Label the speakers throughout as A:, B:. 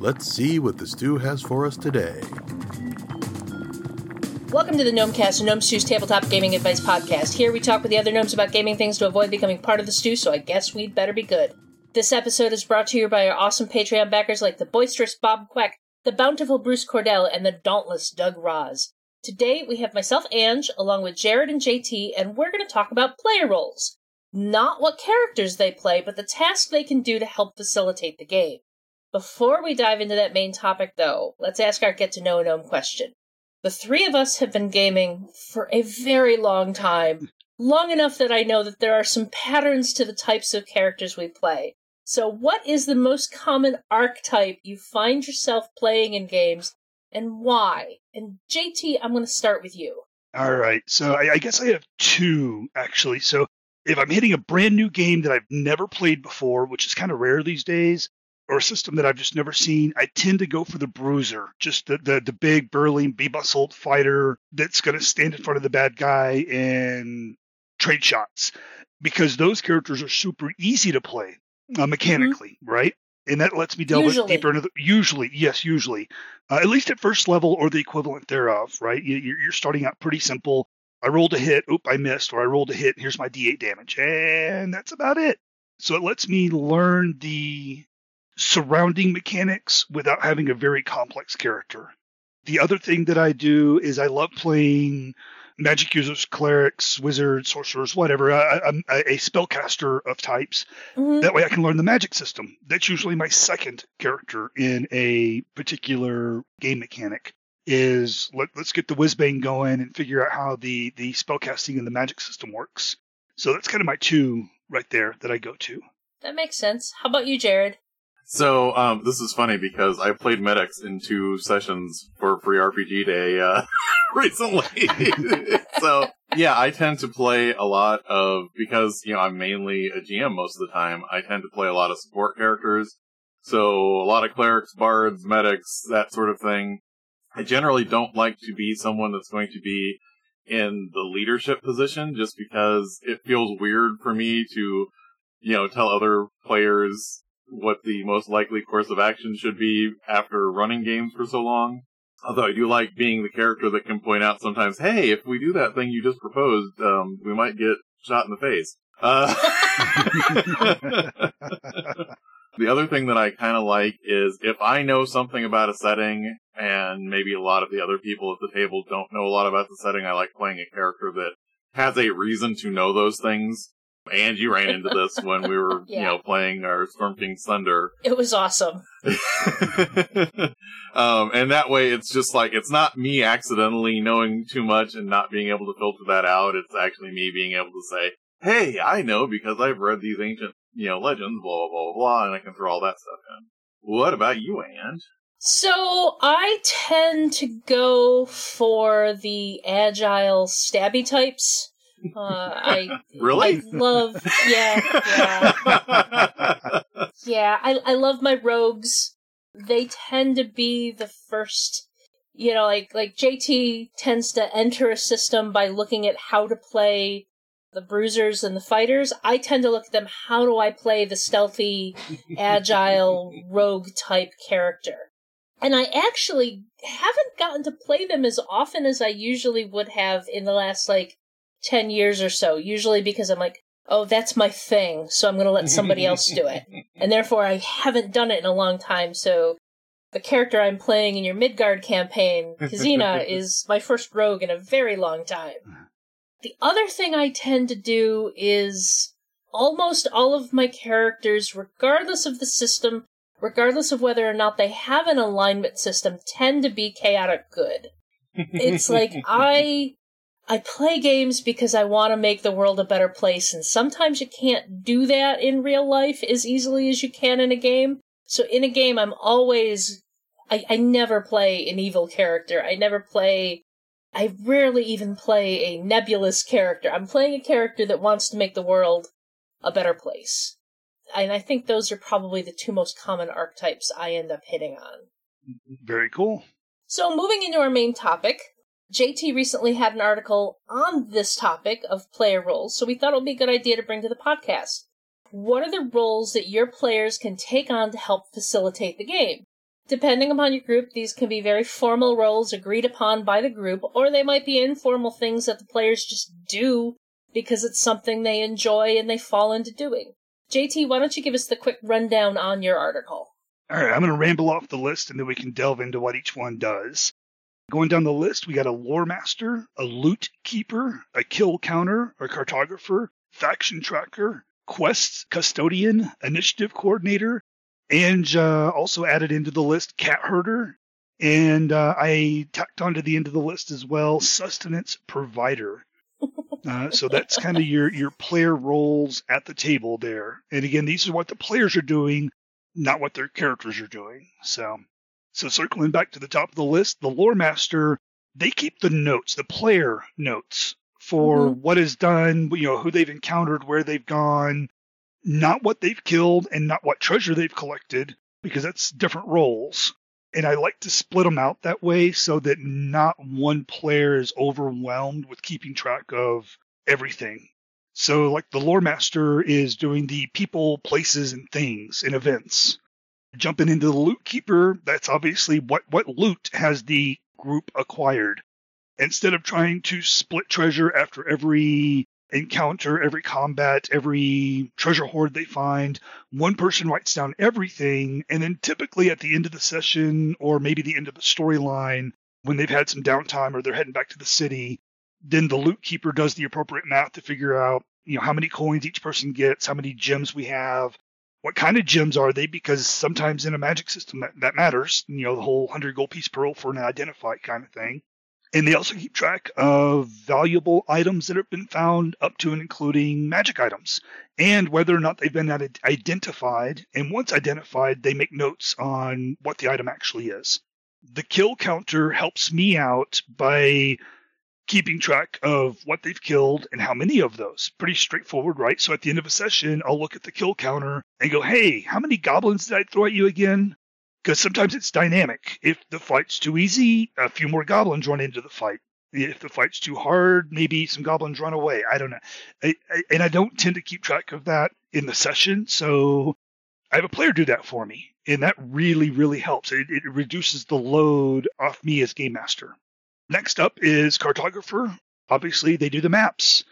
A: Let's see what the stew has for us today.
B: Welcome to the Gnomecast, Gnome Stew's tabletop gaming advice podcast. Here we talk with the other gnomes about gaming things to avoid becoming part of the stew, so I guess we'd better be good. This episode is brought to you by our awesome Patreon backers like the boisterous Bob Queck, the bountiful Bruce Cordell, and the dauntless Doug Roz. Today we have myself, Ange, along with Jared and JT, and we're going to talk about player roles. Not what characters they play, but the tasks they can do to help facilitate the game. Before we dive into that main topic, though, let's ask our get to know gnome question. The three of us have been gaming for a very long time, long enough that I know that there are some patterns to the types of characters we play. So, what is the most common archetype you find yourself playing in games, and why? And JT, I'm going to start with you.
C: All right. So, I, I guess I have two, actually. So, if I'm hitting a brand new game that I've never played before, which is kind of rare these days, or a system that I've just never seen, I tend to go for the bruiser, just the the, the big burly be muscled fighter that's going to stand in front of the bad guy and trade shots, because those characters are super easy to play uh, mechanically, mm-hmm. right? And that lets me delve usually. deeper into the. Usually, yes, usually, uh, at least at first level or the equivalent thereof, right? You, you're starting out pretty simple. I rolled a hit, oop, I missed, or I rolled a hit, here's my D8 damage, and that's about it. So it lets me learn the surrounding mechanics without having a very complex character. The other thing that I do is I love playing magic users, clerics, wizards, sorcerers, whatever. I, am a spellcaster of types. Mm-hmm. That way I can learn the magic system. That's usually my second character in a particular game mechanic. Is let, us get the whizbang going and figure out how the the spellcasting and the magic system works. So that's kind of my two right there that I go to.
B: That makes sense. How about you, Jared?
D: So um, this is funny because I played Medics in two sessions for Free RPG Day uh, recently. so yeah, I tend to play a lot of because you know I'm mainly a GM most of the time. I tend to play a lot of support characters. So a lot of clerics, bards, medics, that sort of thing. I generally don't like to be someone that's going to be in the leadership position just because it feels weird for me to, you know, tell other players what the most likely course of action should be after running games for so long. Although I do like being the character that can point out sometimes, hey, if we do that thing you just proposed, um, we might get shot in the face. Uh, the other thing that I kind of like is if I know something about a setting and maybe a lot of the other people at the table don't know a lot about the setting, I like playing a character that has a reason to know those things and you ran into this when we were, yeah. you know, playing our Storm King's Thunder.
B: It was awesome.
D: um, and that way, it's just like it's not me accidentally knowing too much and not being able to filter that out. It's actually me being able to say, "Hey, I know because I've read these ancient, you know, legends, blah blah blah blah," and I can throw all that stuff in. What about you, Ange?
B: So I tend to go for the agile stabby types. Uh, I
D: really
B: I love yeah yeah yeah. I I love my rogues. They tend to be the first. You know, like like JT tends to enter a system by looking at how to play the bruisers and the fighters. I tend to look at them. How do I play the stealthy, agile rogue type character? And I actually haven't gotten to play them as often as I usually would have in the last like 10 years or so, usually because I'm like, oh, that's my thing, so I'm going to let somebody else do it. And therefore, I haven't done it in a long time, so the character I'm playing in your Midgard campaign, Kazina, is my first rogue in a very long time. The other thing I tend to do is almost all of my characters, regardless of the system, regardless of whether or not they have an alignment system, tend to be chaotic good. It's like I I play games because I want to make the world a better place, and sometimes you can't do that in real life as easily as you can in a game. So in a game, I'm always, I, I never play an evil character. I never play, I rarely even play a nebulous character. I'm playing a character that wants to make the world a better place. And I think those are probably the two most common archetypes I end up hitting on.
C: Very cool.
B: So moving into our main topic, JT recently had an article on this topic of player roles, so we thought it would be a good idea to bring to the podcast. What are the roles that your players can take on to help facilitate the game? Depending upon your group, these can be very formal roles agreed upon by the group, or they might be informal things that the players just do because it's something they enjoy and they fall into doing. JT, why don't you give us the quick rundown on your article?
C: All right, I'm going to ramble off the list and then we can delve into what each one does. Going down the list, we got a lore master, a loot keeper, a kill counter, a cartographer, faction tracker, quests custodian, initiative coordinator, and uh, also added into the list cat herder. And uh, I tacked onto the end of the list as well sustenance provider. Uh, so that's kind of your your player roles at the table there. And again, these are what the players are doing, not what their characters are doing. So, so circling back to the top of the list, the lore master they keep the notes, the player notes for
B: Mhm.
C: what is done, you know, who they've encountered, where they've gone, not what they've killed, and not what treasure they've collected, because that's different roles. And I like to split them out that way so that not one player is overwhelmed with keeping track of everything. So, like the lore master is doing the people, places, and things and events. Jumping into the loot keeper, that's obviously what, what loot has the group acquired. Instead of trying to split treasure after every encounter, every combat, every treasure hoard they find, one person writes down everything, and then typically at the end of the session or maybe the end of the storyline, when they've had some downtime or they're heading back to the city, then the loot keeper does the appropriate math to figure out, you know, how many coins each person gets, how many gems we have, what kind of gems are they? Because sometimes in a magic system that, that matters, you know, the whole 100 gold piece pearl for an identify kind of thing. And they also keep track of valuable items that have been found up to and including magic items and whether or not they've been ident- identified. And once identified, they make notes on what the item actually is. The kill counter helps me out by keeping track of what they've killed and how many of those. Pretty straightforward, right? So at the end of a session, I'll look at the kill counter and go, hey, how many goblins did I throw at you again? Because sometimes it's dynamic. If the fight's too easy, a few more goblins run into the fight. If the fight's too hard, maybe some goblins run away. I don't know. I, I, and I don't tend to keep track of that in the session. So I have a player do that for me. And that really, really helps. It, it reduces the load off me as game master. Next up is cartographer. Obviously, they do the maps.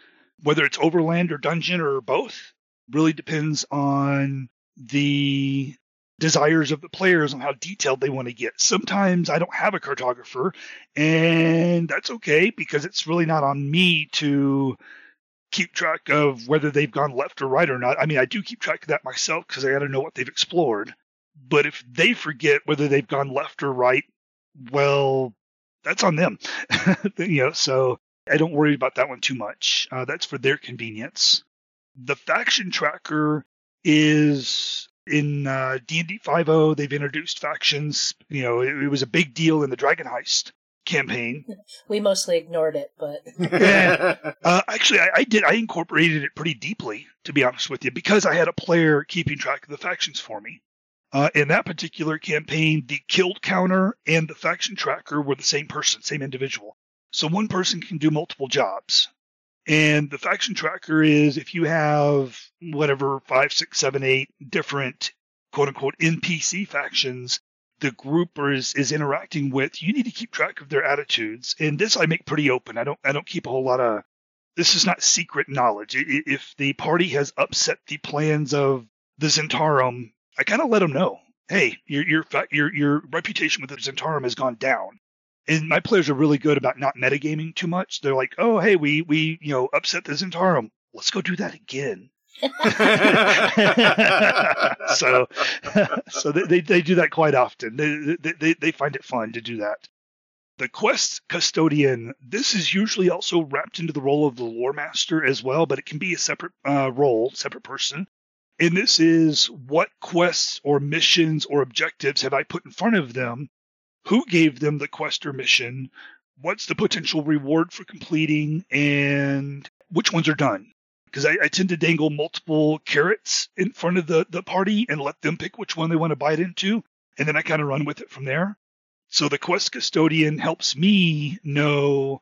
C: Whether it's overland or dungeon or both, really depends on the desires of the players on how detailed they want to get. Sometimes I don't have a cartographer, and that's okay because it's really not on me to keep track of whether they've gone left or right or not. I mean, I do keep track of that myself because I got to know what they've explored. But if they forget whether they've gone left or right, well, that's on them. you know, so I don't worry about that one too much. Uh, that's for their convenience. The faction tracker is in uh, D&D 5.0. They've introduced factions. You know, it, it was a big deal in the Dragon Heist campaign.
B: We mostly ignored it, but
C: Uh, actually, I, I did. I incorporated it pretty deeply, to be honest with you, because I had a player keeping track of the factions for me. Uh, in that particular campaign, the killed counter and the faction tracker were the same person, same individual. So one person can do multiple jobs. And the faction tracker is if you have whatever five, six, seven, eight different quote unquote NPC factions the group is, is interacting with, you need to keep track of their attitudes. And this I make pretty open. I don't I don't keep a whole lot of this is not secret knowledge. If the party has upset the plans of the Zhentarim, I kind of let them know. Hey, your your your your reputation with the Zhentarim has gone down. And my players are really good about not metagaming too much. They're like, oh, hey, we we you know upset the Zhentarim. Let's go do that again. so so they, they, do that quite often. They, they, they, they find it fun to do that. The quest custodian, this is usually also wrapped into the role of the lore master as well, but it can be a separate uh, role, separate person. And this is what quests or missions or objectives have I put in front of them? Who gave them the quest or mission? What's the potential reward for completing? And which ones are done? because I, I tend to dangle multiple carrots in front of the, the party and let them pick which one they want to bite into, and then I kind of run with it from there. So the quest custodian helps me know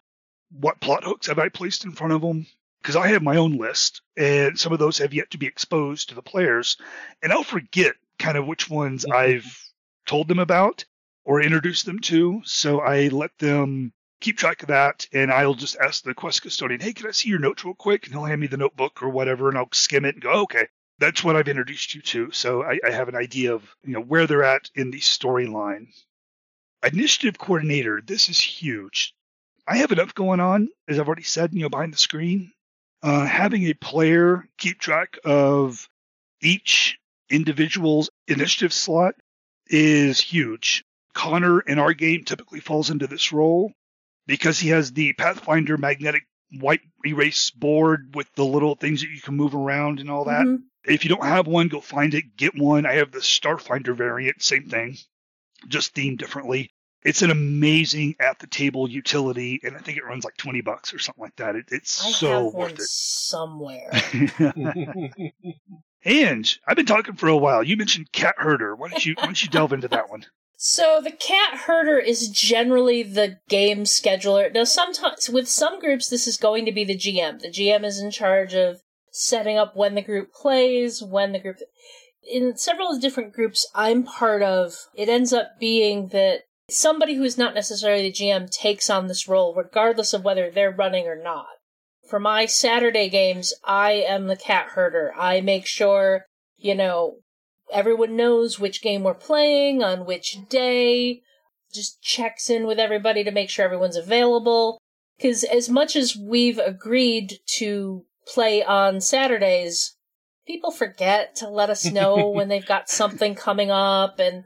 C: what plot hooks have I placed in front of them because I have my own list, and some of those have yet to be exposed to the players, and I'll forget kind of which ones mm-hmm. I've told them about or introduced them to. So I let them keep track of that, and I'll just ask the quest custodian, "Hey, can I see your notes real quick?" And he'll hand me the notebook or whatever, and I'll skim it and go, "Okay, that's what I've introduced you to." So I, I have an idea of you know where they're at in the storyline. Initiative coordinator, this is huge. I have enough going on, as I've already said, you know, behind the screen. Uh, having a player keep track of each individual's initiative slot is huge. Connor in our game typically falls into this role because he has the Pathfinder magnetic white erase board with the little things that you can move around and all that.
B: Mhm.
C: If you don't have one, go find it, get one. I have the Starfinder variant, same thing, just themed differently. It's an amazing at the table utility, and I think it runs like 20 bucks or something like that. It, it's
B: I
C: so worth it.
B: somewhere.
C: and I've been talking for a while. You mentioned Cat Herder. Why don't you why don't you delve into that one?
B: So the cat herder is generally the game scheduler. Now sometimes with some groups this is going to be the GM. The GM is in charge of setting up when the group plays, when the group in several different groups I'm part of, it ends up being that somebody who is not necessarily the GM takes on this role regardless of whether they're running or not. For my Saturday games, I am the cat herder. I make sure, you know, everyone knows which game we're playing on which day just checks in with everybody to make sure everyone's available because as much as we've agreed to play on saturdays people forget to let us know when they've got something coming up and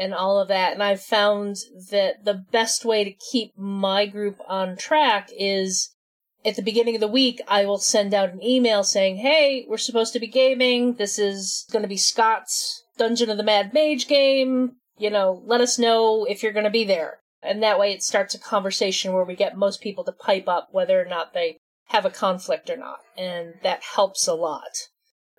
B: and all of that and i've found that the best way to keep my group on track is at the beginning of the week, I will send out an email saying, hey, we're supposed to be gaming. This is going to be Scott's Dungeon of the Mad Mage game. You know, let us know if you're going to be there. And that way it starts a conversation where we get most people to pipe up whether or not they have a conflict or not. And that helps a lot.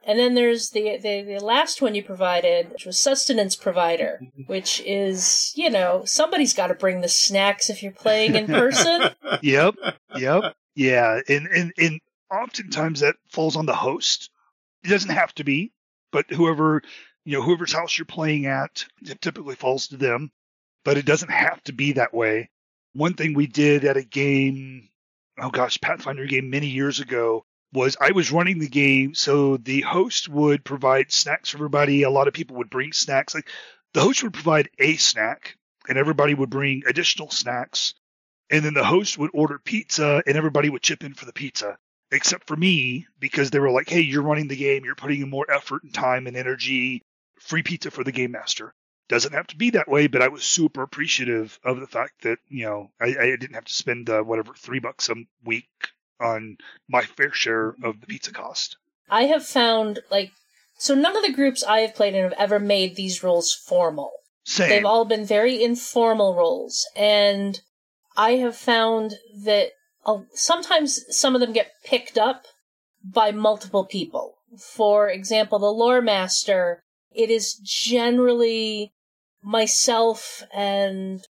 B: And then there's the, the, the last one you provided, which was sustenance provider, which is, you know, somebody's got to bring the snacks if you're playing in person.
C: Yep, yep, yeah, and and and oftentimes that falls on the host. It doesn't have to be, but whoever you know, whoever's house you're playing at, it typically falls to them. But it doesn't have to be that way. One thing we did at a game, oh gosh, Pathfinder game many years ago, was I was running the game, so the host would provide snacks for everybody. A lot of people would bring snacks. Like the host would provide a snack, and everybody would bring additional snacks. And then the host would order pizza, and everybody would chip in for the pizza, except for me, because they were like, "Hey, you're running the game. You're putting in more effort and time and energy. Free pizza for the game master." Doesn't have to be that way, but I was super appreciative of the fact that you know I, I didn't have to spend uh, whatever three bucks a week on my fair share of the pizza cost.
B: I have found like so none of the groups I have played in have ever made these roles formal.
C: Same.
B: They've all been very informal roles, and I have found that uh, sometimes some of them get picked up by multiple people. For example, the lore master, it is generally myself and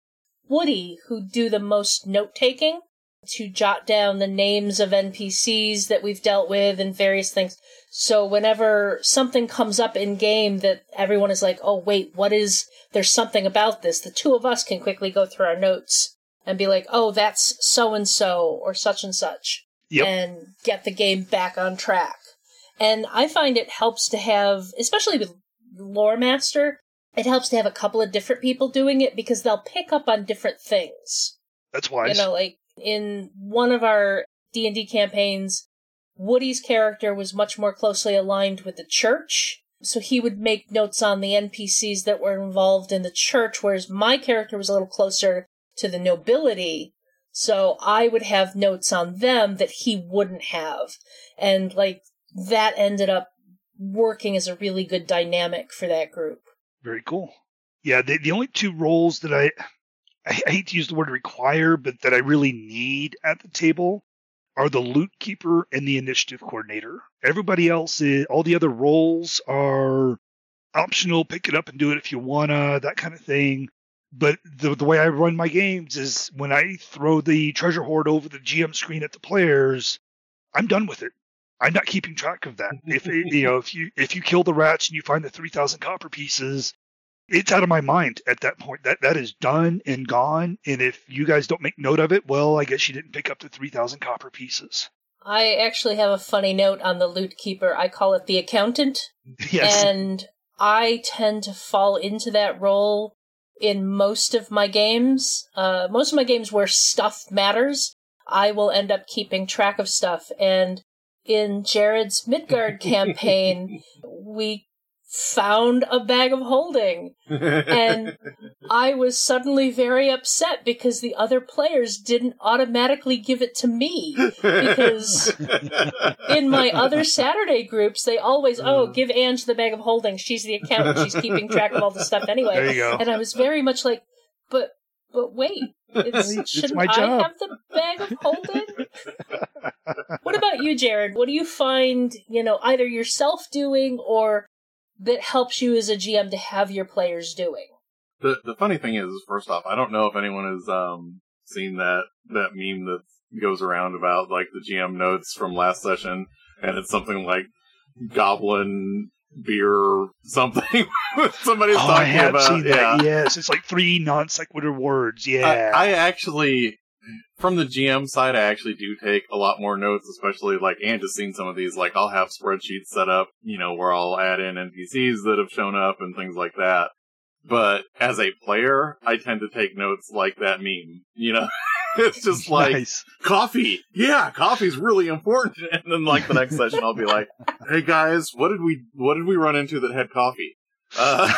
B: Woody who do the most note taking to jot down the names of NPCs that we've dealt with and various things. So whenever something comes up in game that everyone is like, oh wait, what is, there's something about this, the two of us can quickly go through our notes and be like, oh, that's so and so or such and such.
C: Yep.
B: And get the game back on track. And I find it helps to have, especially with Lore Master, it helps to have a couple of different people doing it because they'll pick up on different things.
C: That's wise.
B: You know, like in one of our D&D campaigns, Woody's character was much more closely aligned with the church. So he would make notes on the NPCs that were involved in the church, whereas my character was a little closer to the nobility. So I would have notes on them that he wouldn't have. And like that ended up working as a really good dynamic for that group.
C: Very cool. Yeah, the the only two roles that I I hate to use the word require, but that I really need at the table are the loot keeper and the initiative coordinator. Everybody else is all the other roles are optional, pick it up and do it if you wanna, that kind of thing. But the the way I run my games is when I throw the treasure hoard over the GM screen at the players, I'm done with it. I'm not keeping track of that. If you know, if you if you kill the rats and you find the three thousand copper pieces, it's out of my mind at that point. That that is done and gone. And if you guys don't make note of it, well, I guess you didn't pick up the three thousand copper pieces.
B: I actually have a funny note on the loot keeper. I call it the accountant.
C: Yes.
B: And I tend to fall into that role in most of my games. Uh, most of my games where stuff matters, I will end up keeping track of stuff. And in Jared's Midgard campaign, we found a bag of holding. And I was suddenly very upset because the other players didn't automatically give it to me. Because in my other Saturday groups, they always, oh, mm. give Ange the bag of holding. She's the accountant. She's keeping track of all the stuff anyway.
C: There you go.
B: And I was very much like, but, but wait, shouldn't
C: my
B: I have the bag of holding? what about you, Jared? What do you find, you know, either yourself doing or that helps you as a GM to have your players doing?
D: The the funny thing is, first off, I don't know if anyone has um seen that that meme that goes around about like the GM notes from last session, and it's something like goblin beer something. Somebody's
C: oh, I
D: talking
C: have
D: about
C: seen
D: yeah.
C: that. Yes, it's like three non sequitur words.
D: I,
C: Yeah.
D: I actually, from the GM side, I actually do take a lot more notes, especially like, and just seen some of these, like, I'll have spreadsheets set up, you know, where I'll add in NPCs that have shown up and things like that. But as a player, I tend to take notes like that meme, you know? it's just like,
C: nice.
D: coffee. Yeah, coffee's really important. And then like the next session, I'll be like, "Hey guys, what did we what did we run into that had coffee?" Uh,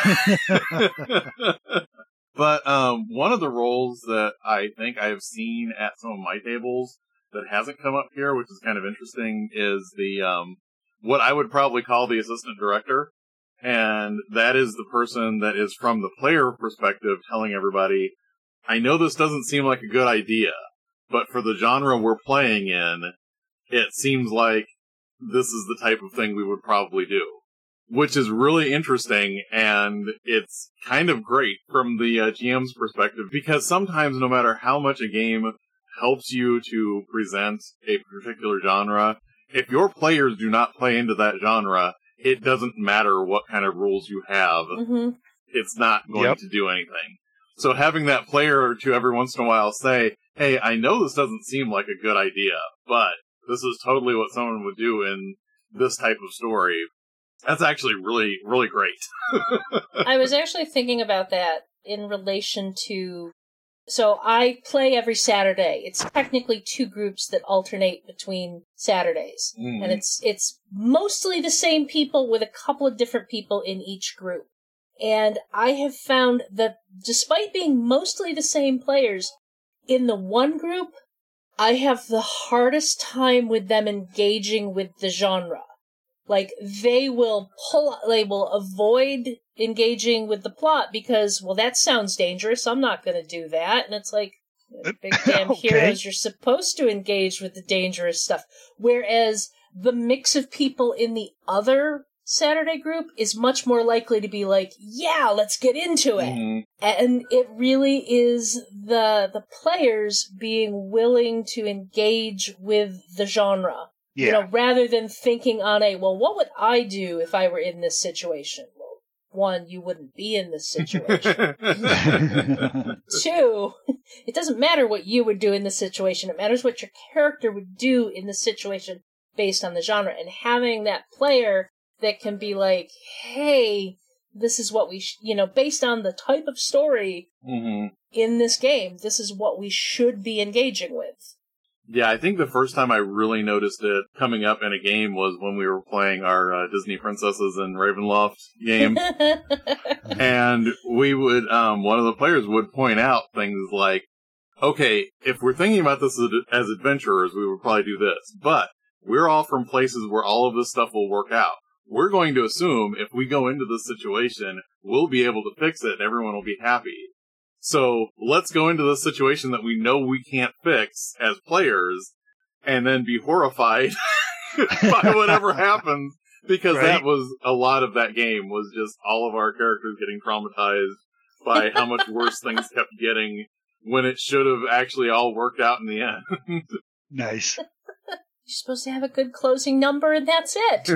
D: but um, one of the roles that I think I have seen at some of my tables that hasn't come up here, which is kind of interesting, is the um, what I would probably call the assistant director. And that is the person that is from the player perspective telling everybody, I know this doesn't seem like a good idea, but for the genre we're playing in, it seems like this is the type of thing we would probably do. Which is really interesting, and it's kind of great from the uh, GM's perspective, because sometimes no matter how much a game helps you to present a particular genre, if your players do not play into that genre, it doesn't matter what kind of rules you have
B: hmm
D: it's not going
C: Yep.
D: to do anything. So having that player or two every once in a while say, "Hey, I know this doesn't seem like a good idea, but this is totally what someone would do in this type of story." That's actually really, really great.
B: I was actually thinking about that in relation to. So I play every Saturday. It's technically two groups that alternate between Saturdays.
D: Mm.
B: and it's it's mostly the same people with a couple of different people in each group. And I have found that despite being mostly the same players, in the one group, I have the hardest time with them engaging with the genre. Like they will pull, they will avoid engaging with the plot because, well, that sounds dangerous. I'm not going to do that. And it's like, big damn
C: Okay.
B: heroes, you're supposed to engage with the dangerous stuff. Whereas the mix of people in the other Saturday group is much more likely to be like, yeah, let's get into it.
D: Mhm.
B: And it really is the the players being willing to engage with the genre.
C: Yeah.
B: You know, rather than thinking on a, well, what would I do if I were in this situation? Well, one, you wouldn't be in this situation. Two, it doesn't matter what you would do in this situation. It matters what your character would do in the situation based on the genre. And having that player that can be like, hey, this is what we, sh-, you know, based on the type of story
D: Mhm.
B: in this game, this is what we should be engaging with.
D: Yeah, I think the first time I really noticed it coming up in a game was when we were playing our uh, Disney Princesses and Ravenloft game. and we would um one of the players would point out things like okay if we're thinking about this as, as adventurers we would probably do this but we're all from places where all of this stuff will work out we're going to assume if we go into this situation we'll be able to fix it and everyone will be happy so let's go into this situation that we know we can't fix as players and then be horrified by whatever happens because
C: Right.
D: that was a lot of that game was just all of our characters getting traumatized by how much worse things kept getting when it should have actually all worked out in the end.
C: nice.
B: You're supposed to have a good closing number, and that's it.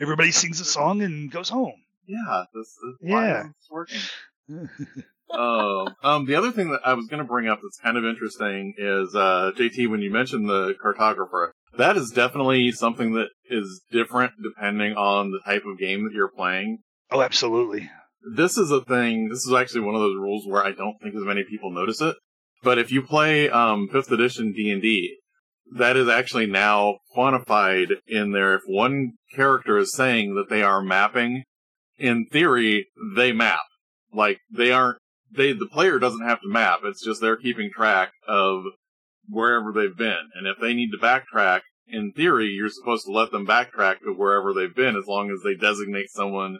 C: Everybody sings a song and goes home.
D: Yeah, this is
C: Yeah.
D: it's working. um, um, the other thing that I was going to bring up that's kind of interesting is, uh, JT, when you mentioned the cartographer, that is definitely something that is different depending on the type of game that you're playing.
C: oh, absolutely.
D: This is a thing, this is actually one of those rules where I don't think as many people notice it. But if you play, um, 5th edition D&D, that is actually now quantified in there. If one character is saying that they are mapping, in theory, they map. Like, they aren't, they, the player doesn't have to map. It's just they're keeping track of wherever they've been. And if they need to backtrack, in theory, you're supposed to let them backtrack to wherever they've been as long as they designate someone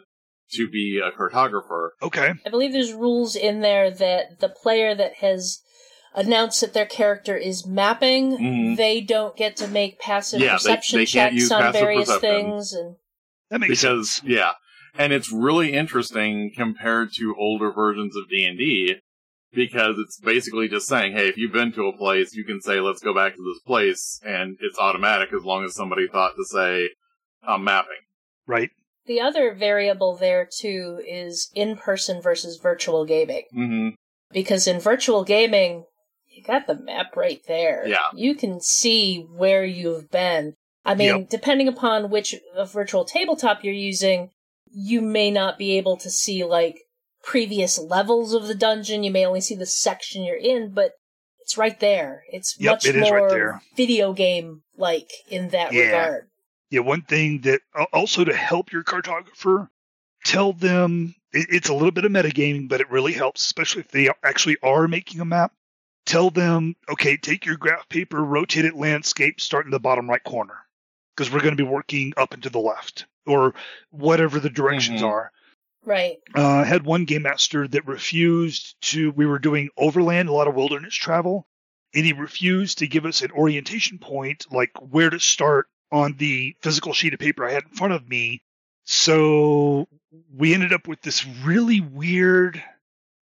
D: to be a cartographer.
C: Okay.
B: I believe there's rules in there that the player that has announced that their character is mapping,
D: Mhm.
B: they don't get to make passive
D: Yeah,
B: perception
D: they can't
B: checks on various
D: perception.
B: things and
C: That makes
D: because
C: sense.
D: yeah and it's really interesting compared to older versions of d&d because it's basically just saying hey if you've been to a place you can say let's go back to this place and it's automatic as long as somebody thought to say i'm mapping
C: Right.
B: the other variable there too is in-person versus virtual gaming.
D: hmm
B: Because in virtual gaming, you got the map right there.
D: Yeah.
B: You can see where you've been. I mean,
C: Yep.
B: depending upon which uh, virtual tabletop you're using, you may not be able to see like previous levels of the dungeon. You may only see the section you're in, but it's right there. It's
C: Yep,
B: much
C: it right
B: more
C: there.
B: video game like in that
C: Yeah.
B: regard.
C: Yeah, one thing that also to help your cartographer, tell them it's a little bit of metagaming, but it really helps, especially if they actually are making a map. Tell them, okay, take your graph paper, rotate it landscape, start in the bottom right corner, because we're going to be working up and to the left or whatever the directions
D: Mhm.
C: are.
B: Right.
C: Uh, I had one game master that refused to. We were doing overland, a lot of wilderness travel, and he refused to give us an orientation point, like where to start on the physical sheet of paper I had in front of me. So we ended up with this really weird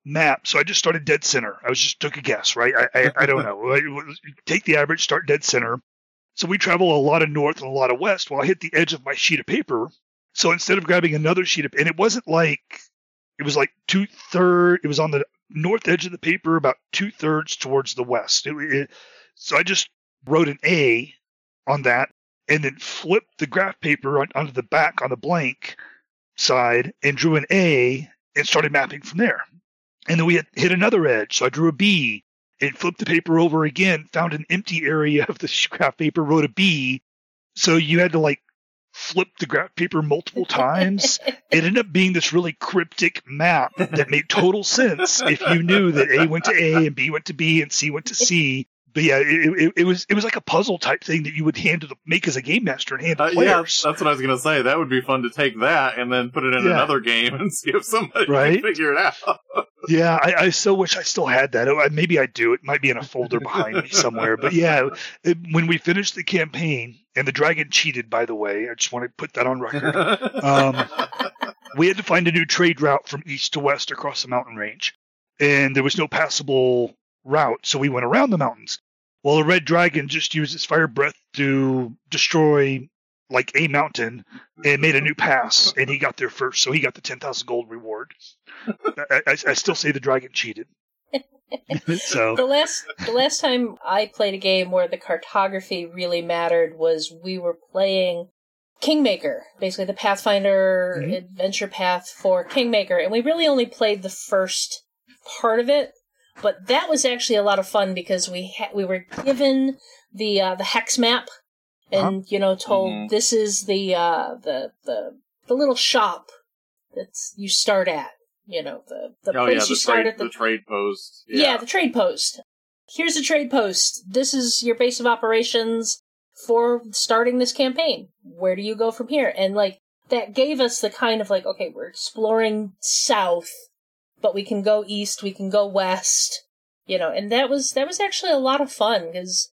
C: map. So I just started dead center. I was just took a guess, right? I I, I don't know. I- Take the average, start dead center. So we travel a lot of north and a lot of west. Well, I hit the edge of my sheet of paper. So instead of grabbing another sheet of, and it wasn't like it was like two third. It was on the north edge of the paper, about two thirds towards the west. It, it, so I just wrote an A on that, and then flipped the graph paper on, onto the back on the blank side, and drew an A, and started mapping from there. And then we had hit another edge, so I drew a B, and flipped the paper over again, found an empty area of the graph paper, wrote a B. So you had to like flip the graph paper multiple times it ended up being this really cryptic map that made total sense if you knew that A went to A and B went to B and C went to C. But yeah, it, it, it was it was like a puzzle type thing that you would hand to the make as a game master and hand to
D: Uh, yeah,
C: players.
D: that's what I was gonna say. That would be fun to take that and then put it in
C: Yeah.
D: another game and see if somebody
C: Right?
D: can figure it out.
C: Yeah, I, I so wish I still had that. Oh, maybe I do. It might be in a folder behind me somewhere. But yeah, it, when we finished the campaign and the dragon cheated, by the way, I just want to put that on record. Um, we had to find a new trade route from east to west across the mountain range, and there was no passable route, so we went around the mountains. Well, the red dragon just used its fire breath to destroy like a mountain and made a new pass, and he got there first, so he got the ten thousand gold reward. I, I, I still say the dragon cheated. so
B: the last the last time I played a game where the cartography really mattered was we were playing Kingmaker, basically the Pathfinder
C: Mhm.
B: adventure path for Kingmaker, and we really only played the first part of it. But that was actually a lot of fun because we ha- we were given the uh, the hex map, and you know told
D: Mhm.
B: this is the uh, the the the little shop that's you start at. You know the the
D: oh
B: place
D: yeah,
B: you
D: the
B: start
D: trade,
B: at the
D: the trade post.
B: yeah. the trade post. Here's the trade post. This is your base of operations for starting this campaign. Where do you go from here? And like that gave us the kind of like, okay, we're exploring south, but we can go east, we can go west, you know, and that was that was actually a lot of fun because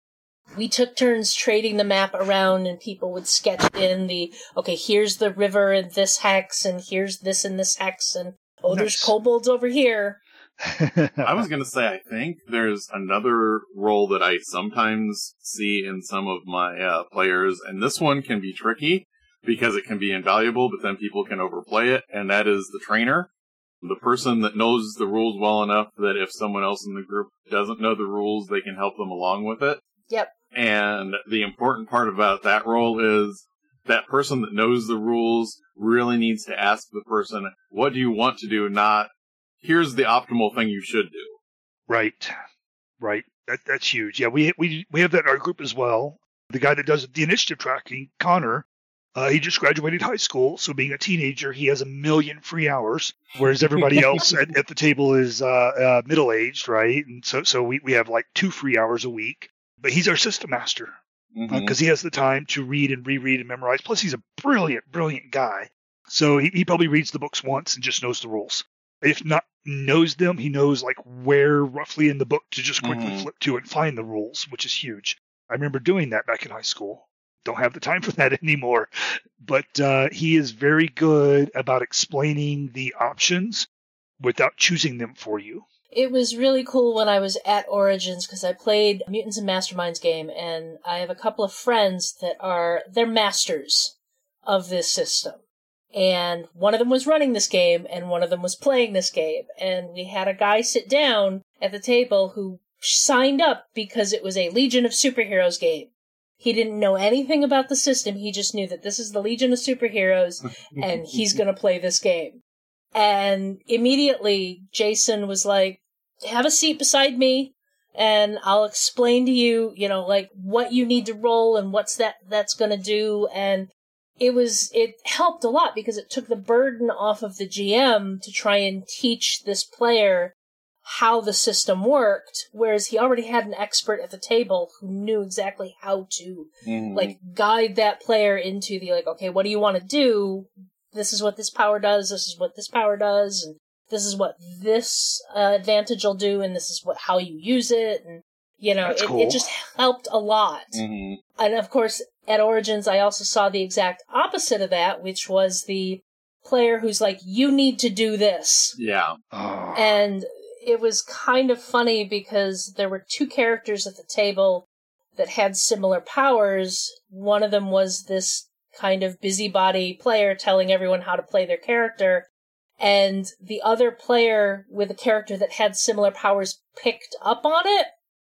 B: we took turns trading the map around and people would sketch in the okay, here's the river and this hex and here's this and this hex and oh there's kobolds over here.
D: I was gonna say, I think there's another role that I sometimes see in some of my uh, players, and this one can be tricky because it can be invaluable, but then people can overplay it, and that is the trainer. The person that knows the rules well enough that if someone else in the group doesn't know the rules, they can help them along with it.
B: Yep.
D: And the important part about that role is that person that knows the rules really needs to ask the person, what do you want to do? Not, here's the optimal thing you should do.
C: Right. Right. That, that's huge. Yeah, we, we, we have that in our group as well. The guy that does the initiative tracking, Connor, uh, he just graduated high school, so being a teenager, he has a million free hours, whereas everybody else at, at, the table is uh, uh, middle aged, right? And so, so we, we have like two free hours a week. But he's our system master because uh, mm-hmm. he has the time to read and reread and memorize. Plus, he's a brilliant, brilliant guy. So he, he probably reads the books once and just knows the rules. If not knows them, he knows like where roughly in the book to just quickly mm-hmm. flip to and find the rules, which is huge. I remember doing that back in high school don't have the time for that anymore. But uh, he is very good about explaining the options without choosing them for you.
B: It was really cool when I was at Origins because I played Mutants and Masterminds game, and I have a couple of friends that are they're masters of this system. And one of them was running this game, and one of them was playing this game. And we had a guy sit down at the table who signed up because it was a Legion of Superheroes game. He didn't know anything about the system. He just knew that this is the Legion of Superheroes and he's going to play this game. And immediately Jason was like, have a seat beside me and I'll explain to you, you know, like what you need to roll and what's that that's going to do. And it was, it helped a lot because it took the burden off of the GM to try and teach this player how the system worked, whereas he already had an expert at the table who knew exactly how to mm-hmm. like guide that player into the like, okay, what do you want to do? This is what this power does. This is what this power does, and this is what this uh, advantage will do, and this is what how you use it, and you know, it, cool. it, just helped a lot. Mm-hmm. And of course, at Origins, I also saw the exact opposite of that, which was the player who's like, "You need to do this."
D: Yeah.
B: And it was kind of funny because there were two characters at the table that had similar powers. One of them was this kind of busybody player telling everyone how to play their character. And the other player with a character that had similar powers picked up on it.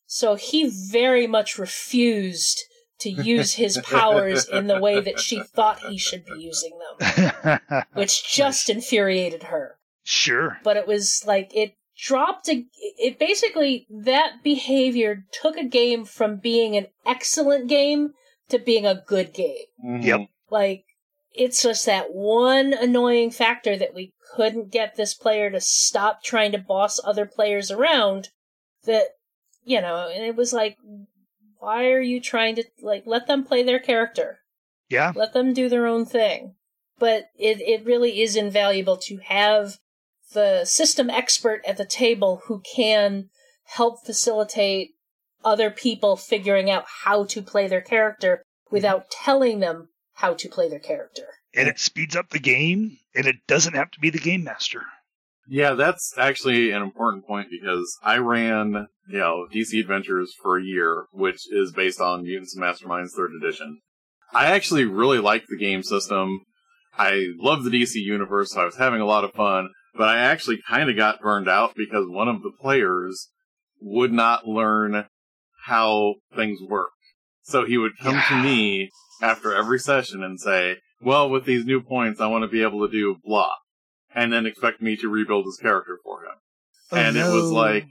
B: So he very much refused to use his powers in the way that she thought he should be using them, which just infuriated her.
C: Sure.
B: But it was like, it dropped a it basically that behavior took a game from being an excellent game to being a good game.
C: Mm-hmm. Yep.
B: Like it's just that one annoying factor that we couldn't get this player to stop trying to boss other players around that you know, and it was like why are you trying to like let them play their character?
C: Yeah.
B: Let them do their own thing. But it it really is invaluable to have the system expert at the table who can help facilitate other people figuring out how to play their character mm-hmm. without telling them how to play their character.
C: And it speeds up the game, and it doesn't have to be the game master.
D: Yeah, that's actually an important point because I ran, you know, DC Adventures for a year, which is based on Mutants and Masterminds 3rd Edition. I actually really liked the game system. I love the DC universe, so I was having a lot of fun. But I actually kind of got burned out because one of the players would not learn how things work. So he would come yeah. to me after every session and say, well, with these new points, I want to be able to do blah. And then expect me to rebuild his character for him. Oh, and no. it was like,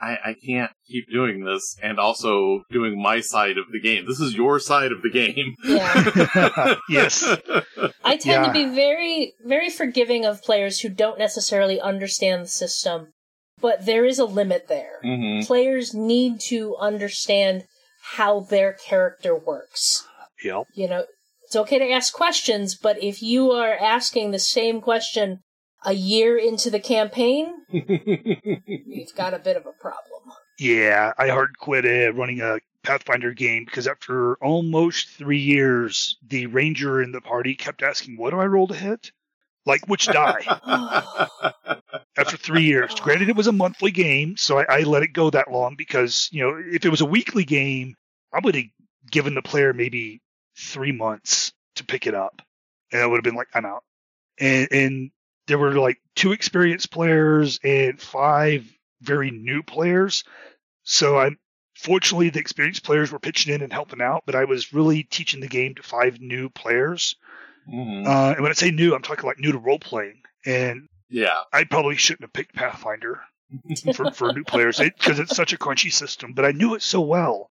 D: I, I can't keep doing this and also doing my side of the game. This is your side of the game.
B: Yeah.
C: yes.
B: I tend yeah. to be very, very forgiving of players who don't necessarily understand the system, but there is a limit there. Mm-hmm. Players need to understand how their character works.
C: Yep.
B: You know, it's okay to ask questions, but if you are asking the same question a year into the campaign, you've got a bit of a problem.
C: Yeah, I hard quit uh, running a Pathfinder game because after almost three years, the ranger in the party kept asking, "What do I roll to hit? Like which die?" after three years, granted it was a monthly game, so I, I let it go that long because you know if it was a weekly game, I would have given the player maybe three months to pick it up, and I would have been like, I'm out. And and there were like two experienced players and five very new players. So I'm fortunately the experienced players were pitching in and helping out, but I was really teaching the game to five new players.
D: Mhm.
C: Uh, and when I say new, I'm talking like new to role playing. And
D: yeah.
C: I probably shouldn't have picked Pathfinder for, for new players because it's such a crunchy system. But I knew it so well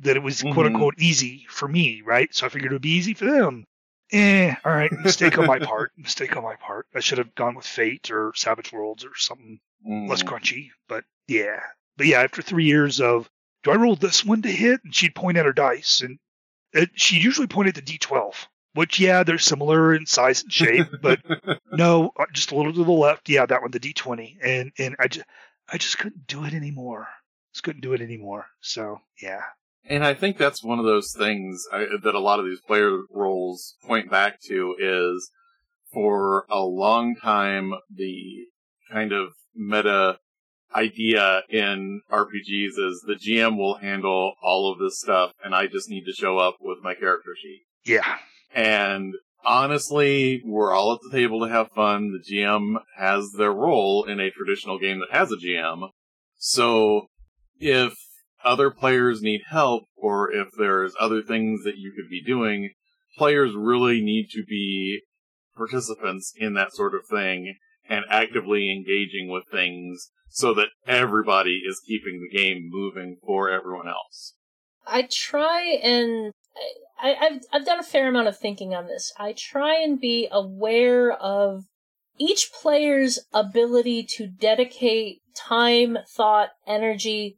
C: that it was quote
D: Mhm.
C: unquote easy for me, right? So I figured it would be easy for them. Eh, all right, mistake on my part. Mistake on my part. I should have gone with Fate or Savage Worlds or something less
D: Mhm.
C: crunchy. But yeah, but yeah, after three years of, do I roll this one to hit? And she'd point at her dice, and it, she usually pointed to D12, which yeah, they're similar in size and shape, but no, uh, just a little to the left. Yeah, that one, the D20, and and I just I just couldn't do it anymore. Just couldn't do it anymore. So yeah,
D: And I think that's one of those things I, that a lot of these player roles point back to is for a long time, the kind of meta idea in RPGs is the GM will handle all of this stuff and I just need to show up with my character sheet.
C: yeah,
D: And honestly, we're all at the table to have fun. The GM has their role in a traditional game that has a GM. So if other players need help or if there's other things that you could be doing, players really need to be participants in that sort of thing and actively engaging with things so that everybody is keeping the game moving for everyone else.
B: I try and I, I've I've done a fair amount of thinking on this. I try and be aware of each player's ability to dedicate time, thought, energy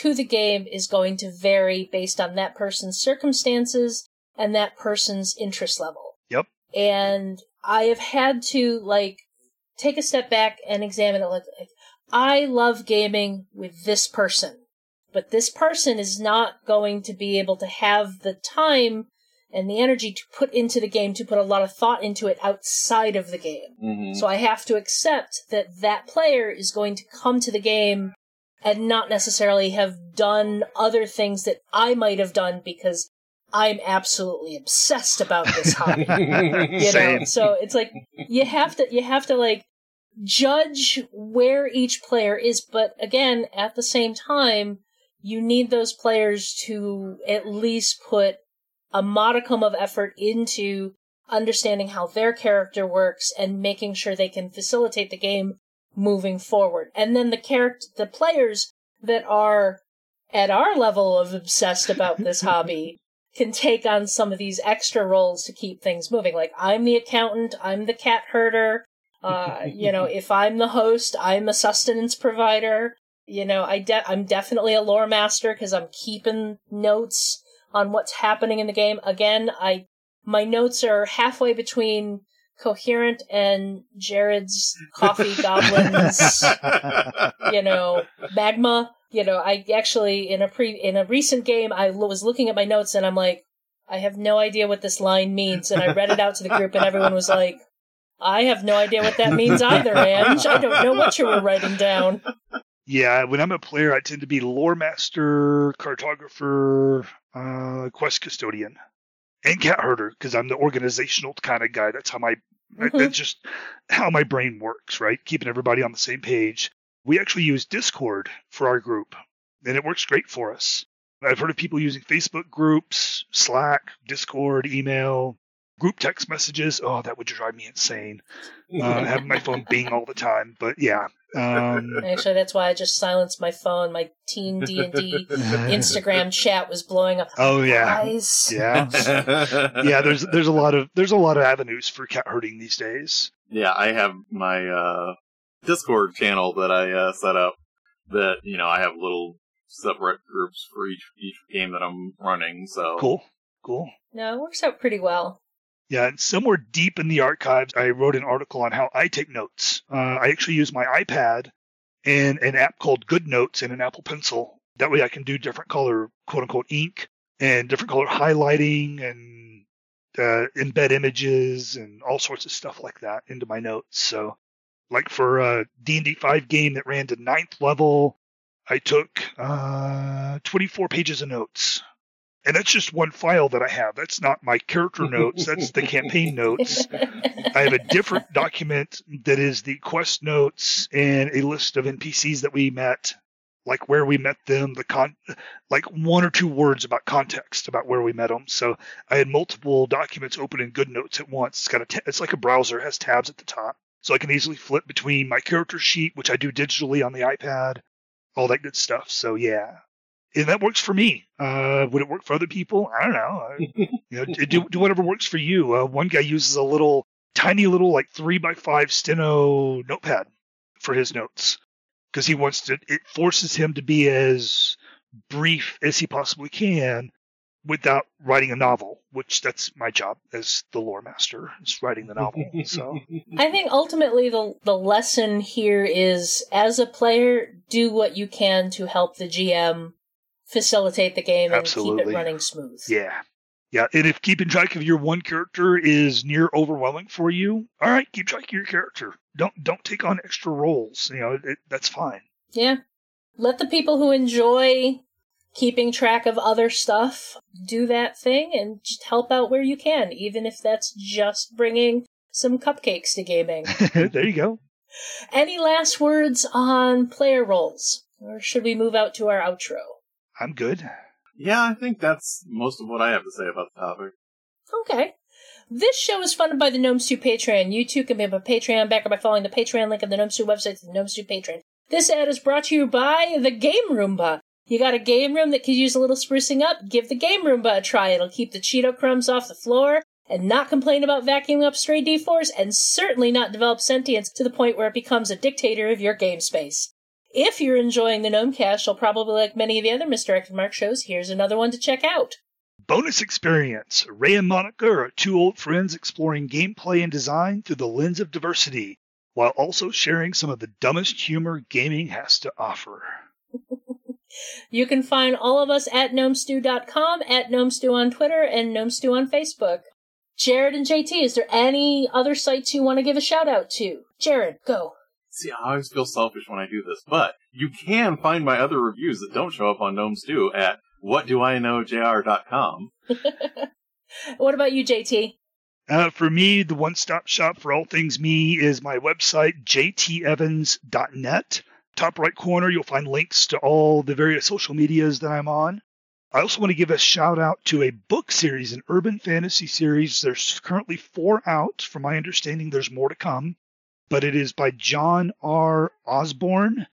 B: to the game is going to vary based on that person's circumstances and that person's interest level.
C: Yep.
B: And I have had to like take a step back and examine it like, like I love gaming with this person but this person is not going to be able to have the time and the energy to put into the game to put a lot of thought into it outside of the game.
D: Mm-hmm.
B: So I have to accept that that player is going to come to the game and not necessarily have done other things that I might have done because I'm absolutely obsessed about this hobby. you know
C: Same.
B: so it's like you have to you have to like judge where each player is but again at the same time you need those players to at least put a modicum of effort into understanding how their character works and making sure they can facilitate the game moving forward and then the character the players that are at our level of obsessed about this hobby can take on some of these extra roles to keep things moving. Like I'm the accountant, I'm the cat herder. Uh, you know, if I'm the host, I'm a sustenance provider. You know, I de- I'm definitely a lore master because I'm keeping notes on what's happening in the game. Again, I my notes are halfway between coherent and Jared's coffee goblins. you know, magma. You know, I actually in a pre in a recent game I was looking at my notes and I'm like, I have no idea what this line means, and I read it out to the group and everyone was like, I have no idea what that means either, Ange. I don't know what you were writing down.
C: Yeah, when I'm a player, I tend to be lore master, cartographer, uh, quest custodian, and cat herder because I'm the organizational kind of guy. That's how my
B: Mhm.
C: that's just how my brain works, right? Keeping everybody on the same page. We actually use Discord for our group, and it works great for us. I've heard of people using Facebook groups, Slack, Discord, email, group text messages. Oh, that would drive me insane. Uh, having my phone bing all the time. But yeah, um,
B: Actually, that's why I just silenced my phone. My teen D and D Instagram chat was blowing up.
C: Oh yeah,
B: Guys,
C: yeah, yeah. There's there's a lot of there's a lot of avenues for cat herding these days.
D: Yeah, I have my uh, Discord channel that I uh, set up. That you know, I have little separate groups for each each game that I'm running. So
C: Cool, cool.
B: no, it works out pretty well.
C: Yeah, and somewhere deep in the archives, I wrote an article on how I take notes. Uh, I actually use my iPad and an app called GoodNotes and an Apple Pencil. That way, I can do different color quote unquote ink and different color highlighting and uh, embed images and all sorts of stuff like that into my notes. So, like for a D&D 5 game that ran to ninth level, I took uh, 24 pages of notes And that's just one file that I have. That's not my character notes. That's the campaign notes. I have a different document that is the quest notes and a list of NPCs that we met, like where we met them, the con, like one or two words about context about where we met them. So I had multiple documents open in GoodNotes at once. It's got a, t- it's like a browser, it has tabs at the top. So I can easily flip between my character sheet, which I do digitally on the iPad, all that good stuff. So yeah, and that works for me. Uh, would it work for other people? I don't know. you know, do do whatever works for you. Uh, one guy uses a little tiny little like three by five steno notepad for his notes because he wants to. It forces him to be as brief as he possibly can without writing a novel, which that's my job as the lore master, is writing the novel. So
B: I think ultimately the the lesson here is as a player, do what you can to help the GM facilitate the game and keep it running smooth.
C: yeah. Yeah, and if keeping track of your one character is near overwhelming for you, all right, keep track of your character. Don't don't take on extra roles. You know, it, that's fine.
B: Yeah. Let the people who enjoy keeping track of other stuff do that thing and just help out where you can, even if that's just bringing some cupcakes to gaming.
C: there you go.
B: Any last words on player roles? Or should we move out to our outro?
C: I'm good.
D: Yeah, I think that's most of what I have to say about the topic.
B: Okay. This show is funded by the Gnome Stew Patreon. You too can become a Patreon backer by following the Patreon link on the Gnome Stew website to the Gnome Stew Patreon. This ad is brought to you by the Game Roomba. You got a game room that could use a little sprucing up? Give the Game Roomba a try. It'll keep the Cheeto crumbs off the floor and not complain about vacuuming up stray D4s and certainly not develop sentience to the point where it becomes a dictator of your game space. If you're enjoying the Gnomecast, you'll probably like many of the other Misdirected Mark shows. Here's another one to check out.
C: Bonus experience. Ray and Monica are two old friends exploring gameplay and design through the lens of diversity, while also sharing some of the dumbest humor gaming has to offer.
B: You can find all of us at gnomestew.com, at gnomestew on Twitter, and gnomestew on Facebook. Jared and JT, is there any other sites you want to give a shout out to? Jared, go.
D: See, I always feel selfish when I do this, but you can find my other reviews that don't show up on Gnome Stew at whatdoiknowjr.com.
B: What about you, JT?
C: Uh, for me, the one stop shop for all things me is my website, jtevans.net. Top right corner, you'll find links to all the various social medias that I'm on. I also want to give a shout out to a book series, an urban fantasy series. There's currently four out. From my understanding, there's more to come. But it is by John R. Osborne,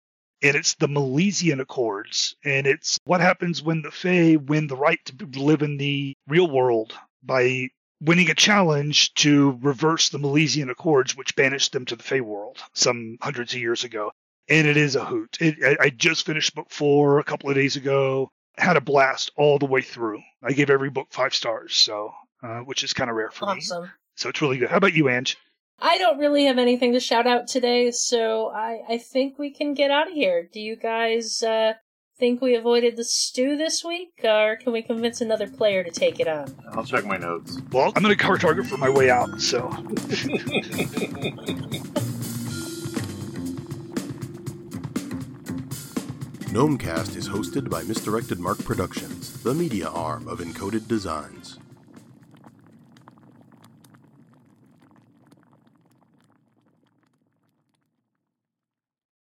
C: and it's the Milesian Accords. And it's what happens when the Fae win the right to live in the real world by winning a challenge to reverse the Milesian Accords, which banished them to the Fey world some hundreds of years ago. And it is a hoot. It, I, I just finished book four a couple of days ago. Had a blast all the way through. I gave every book five stars, so uh, which is kind of rare for me.
B: Awesome.
C: So it's really good. How about you, Ange?
B: I don't really have anything to shout out today, so I, I think we can get out of here. Do you guys uh, think we avoided the stew this week, or can we convince another player to take it on?
D: I'll check my notes.
C: Well, I'm going to cover target for my way out, so
A: Gnomecast is hosted by Misdirected Mark Productions, the media arm of Encoded Designs.